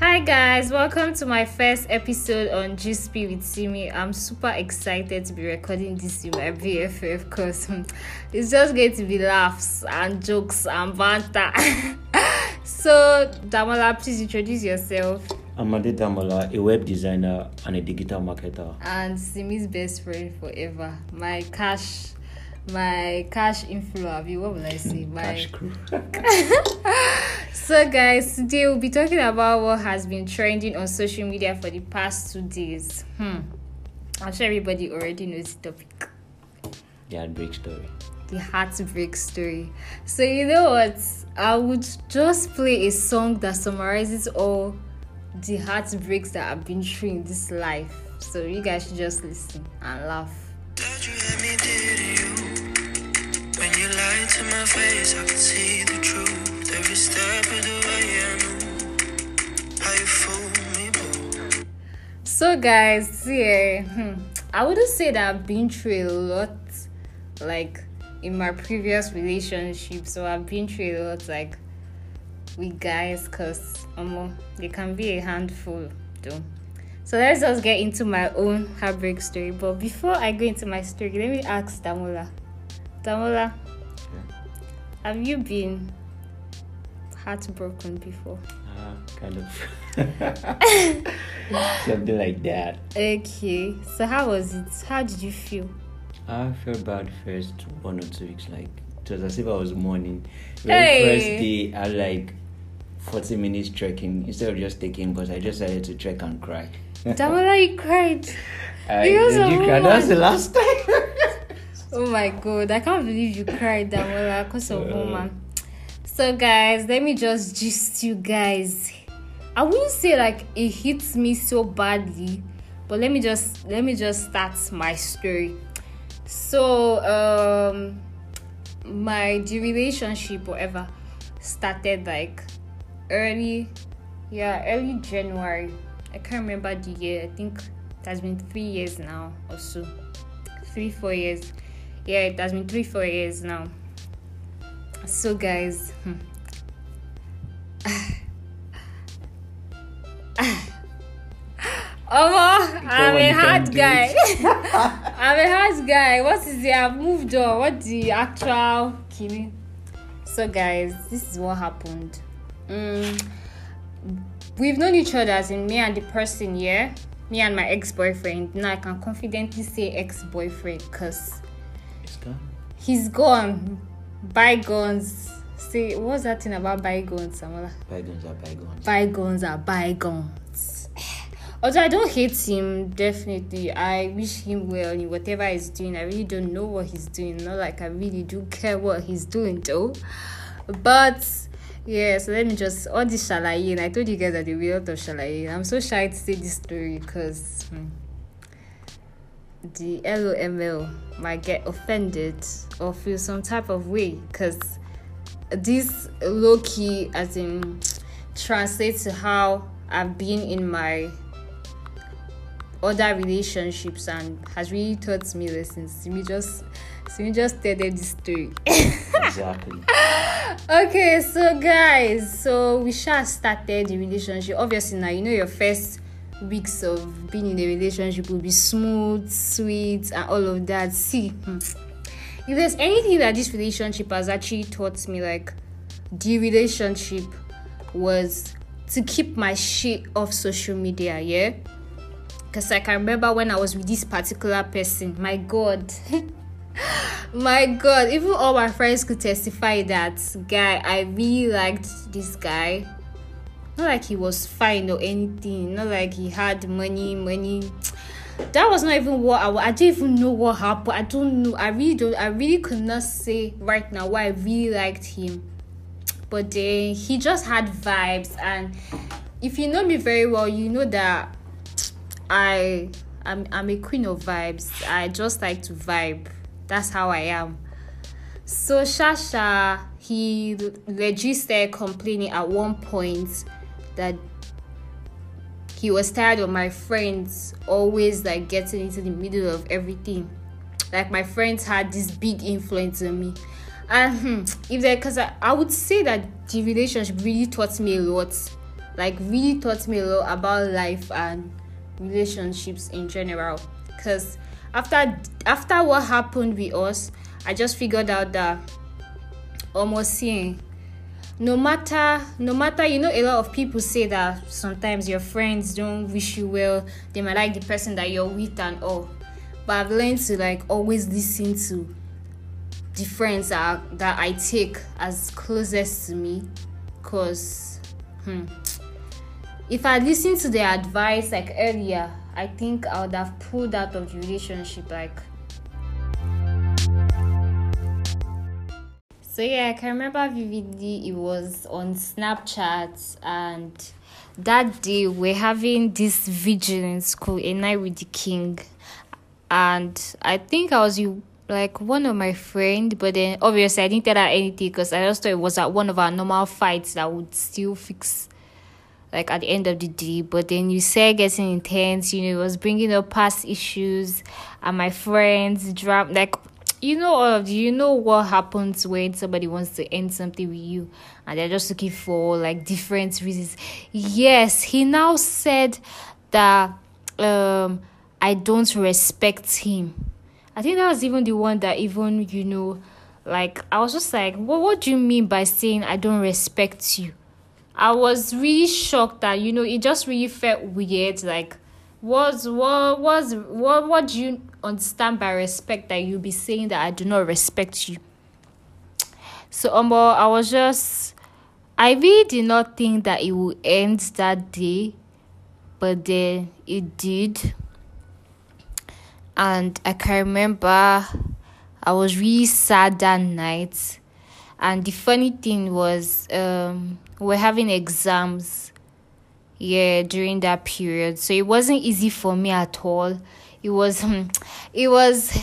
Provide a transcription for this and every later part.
Hi guys, welcome to my first episode on GSP with Simi. I'm super excited to be recording this in my BFF because hmm, it's just going to be laughs and jokes and banter. so, Damola, please introduce yourself. I'm Ade Damola, a web designer and a digital marketer. And Simi's best friend forever. My cash, my cash inflow. What will I say? My Cash crew. So, guys, today we'll be talking about what has been trending on social media for the past two days. Hmm. I'm sure everybody already knows the topic the heartbreak story. the heartbreak story. So, you know what? I would just play a song that summarizes all the heartbreaks that I've been through in this life. So, you guys should just listen and laugh. That you had me did you When you lied to my face I could see the truth Every step of the way I knew How you fooled me boo So, guys, yeah, hmm, I wouldn't say that I've been through a lot, like in my previous relationship. So, I've been through a lot, like with guys, because um, they can be a handful, though. So, let's just get into my own heartbreak story. But before I go into my story, let me ask Damola. Damola, have you been heartbroken before? Ah, kind of. Something like that. Okay, so how was it? How did you feel? I felt bad first one or two weeks. Like it was as if I was mourning. Very Hey. first day, I like 40 minutes trekking instead of just taking because I just decided to trek and cry. Damola, you cried. I, Because did you cry? That's the last time. Oh my god, I can't believe you cried, Damola, because of Uh. woman. So, guys, let me just gist you guys. I wouldn't say like it hits me so badly, but let me just let me just start my story. So, um, my relationship, whatever, started like early, yeah, early January. I can't remember the year. I think it has been three years now or so. Three, four years. Yeah, it has been three, four years now. So, guys. Oh, I'm a hard guy. I'm a hard guy. What is it? I've moved on. What the actual killing? So, guys, this is what happened. Mm, we've known each other as in me and the person, yeah. Me and my ex-boyfriend. Now I can confidently say ex-boyfriend because he's gone. he's gone. Bygones. Say what's that thing about bygones, Samola? Bygones are bygones. Bygones are bygones. Although I don't hate him, definitely. I wish him well in whatever he's doing. I really don't know what he's doing. Not like I really do care what he's doing though. But yeah, so let me just all this shalayin. I told you guys that there will be a lot of shalayin. I'm so shy to say this story because hmm, the LOML might get offended or feel some type of way because this low key as in translates to how I've been in my other relationships and has really taught me lessons. Simi just Simi just tell them this story. exactly. okay, so guys, so we shall started the relationship. Obviously now you know your first weeks of being in a relationship will be smooth, sweet, and all of that. See, hmm, if there's anything that this relationship has actually taught me, like the relationship was to keep my shit off social media, yeah. Because I can remember when I was with this particular person, my God. my God, even all my friends could testify that guy, I really liked this guy. Not like he was fine or anything, not like he had money, money. That was not even what I, I don't even know what happened. I don't know. I really don't. I really could not say right now why I really liked him but then he just had vibes and if you know me very well you know that i i'm, I'm a queen of vibes i just like to vibe that's how i am so shasha he legit started complaining at one point that he was tired of my friends always like getting into the middle of everything. Like my friends had this big influence on me. And hmm, if they because I, I would say that the relationship really taught me a lot. Like really taught me a lot about life and relationships in general. Because after after what happened with us i just figured out that almost seeing no matter no matter you know a lot of people say that sometimes your friends don't wish you well. They might like the person that you're with and all. But i've learned to like always listen to the friends that, that i take as closest to me. Because hmm, if i listened to their advice like earlier i think i would have pulled out of the relationship like So yeah, I can remember vividly it was on Snapchat and that day we're having this vigil in school, a night with the king. And I think I was like one of my friend, but then obviously I didn't tell her anything because I just thought it was at one of our normal fights that would still fix like at the end of the day. But then you said getting intense, you know, it was bringing up past issues and my friends drama like you know all of you know what happens when somebody wants to end something with you? And they're just looking for like different reasons. Yes he now said that um i don't respect him. I think that was even the one that even you know like i was just like what what do you mean by saying i don't respect you? I was really shocked that you know it just really felt weird like what what what what do you understand by respect that you'll be saying that I do not respect you? So um I was just I really did not think that it would end that day, but then it did. And I can remember I was really sad that night. And the funny thing was um we're having exams yeah during that period. So it wasn't easy for me at all. It was it was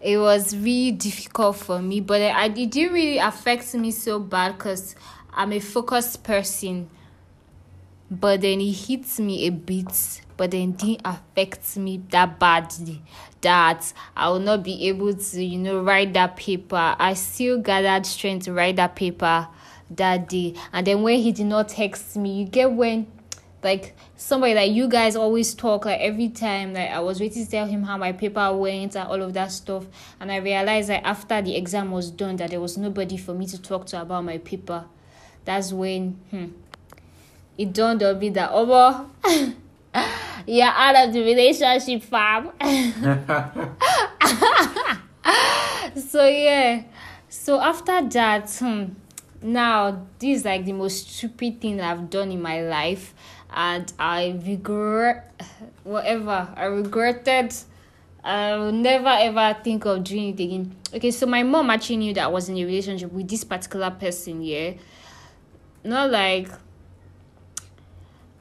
it was really difficult for me but I, it didn't really affect me so bad because i'm a focused person. But then it hits me a bit but then didn't affect me that badly that i will not be able to you know write that paper. I still gathered strength to write that paper that day. And then when he did not text me you get when like somebody that you guys always talk like every time like I was waiting to tell him how my paper went and all of that stuff and I realized that after the exam was done that there was nobody for me to talk to about my paper. That's when hmm, it dawned on me that oh yeah out of the relationship fam. so yeah. So after that, hmm, now this is like the most stupid thing I've done in my life and I regret whatever I regretted. I will never ever think of doing it again. Okay, so my mom actually knew that I was in a relationship with this particular person, yeah. Not like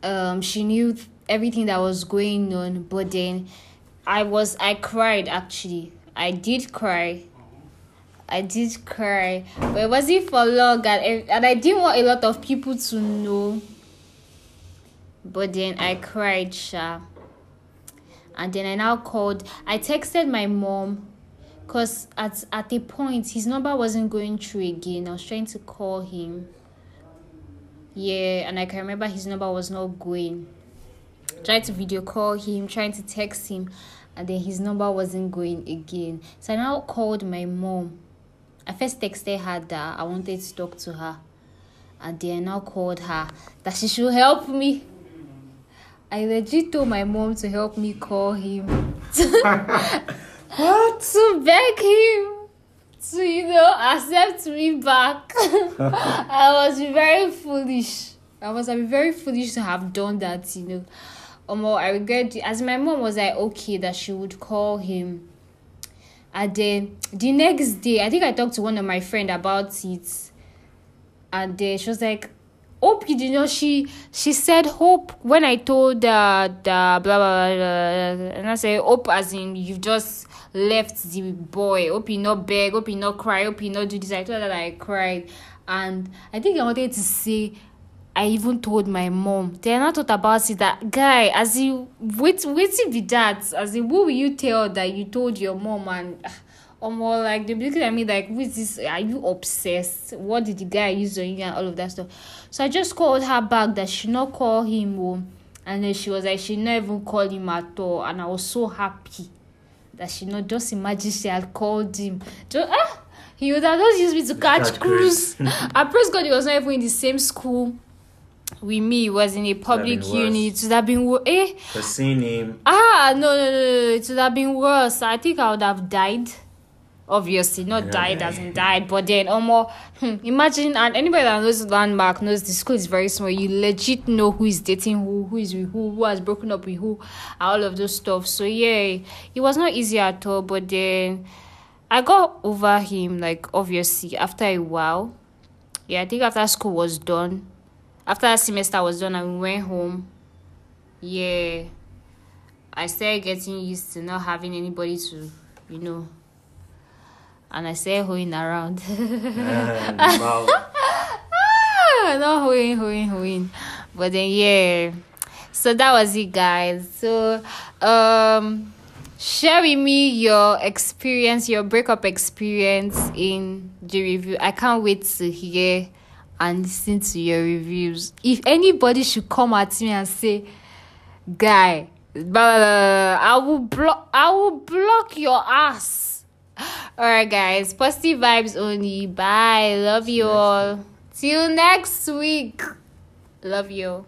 um she knew everything that was going on, but then I was I cried actually. I did cry. I did cry, but it wasn't for long, and, and I didn't want a lot of people to know but then I cried, Sha. And then I now called. I texted my mom because at, at a point his number wasn't going through again. I was trying to call him. Yeah, and I can remember his number was not going. Tried to video call him, trying to text him, and then his number wasn't going again. So I now called my mom. I first texted her that I wanted to talk to her. And then I now called her that she should help me I legit told my mom to help me call him. what? To beg him to, you know, accept me back. I was very foolish. I was very foolish to have done that, you know. Um, I regret it. As my mom was like, okay, that she would call him. And then the next day, I think I talked to one of my friend about it. And then she was like, hope you did not she she said hope when i told uh the blah blah blah, blah and i said hope as in you've just left the boy. Hope you not beg hope you not cry hope you not do this. I told her that i cried. And i think i wanted to say I even told my mom. Then I thought about it that guy, as you wait, waiting be that, as in, who will you tell that you told your mom? And or more like they be looking at me like, "Who is this? Are you obsessed? What did the guy use on you and all of that stuff?" So I just called her back that she not call him, oh, and then she was like, she not even call him at all, and I was so happy that she not just imagine she had called him. Just ah, he would have just used me to catch, Catch cruise. I praise God he was not even in the same school with me. He was in a public been uni. worse. It would have been wo- eh. For seeing him, Ah, no, no, no, no, it would have been worse. I think I would have died. Obviously, not Yeah, died yeah. as in died, but then, almost, hmm, imagine, and anybody that knows Landmark knows the school is very small. You legit know who is dating who, who is with who, who has broken up with who, and all of those stuff. So, yeah, it was not easy at all, but then I got over him, like, obviously, after a while. Yeah, I think after school was done, after that semester was done, and we went home. Yeah. I started getting used to not having anybody to, you know, and I started hoeing around. mouth. Ah, not hoeing, hoeing, hoeing. But then, yeah. So that was it, guys. So, um, share with me your experience, your breakup experience in the review. I can't wait to hear and listen to your reviews. If anybody should come at me and say, guy, blah, blah, blah, I will block I will block your ass. Alright guys, positive vibes only. Bye. Love you all. Till next week. Love you.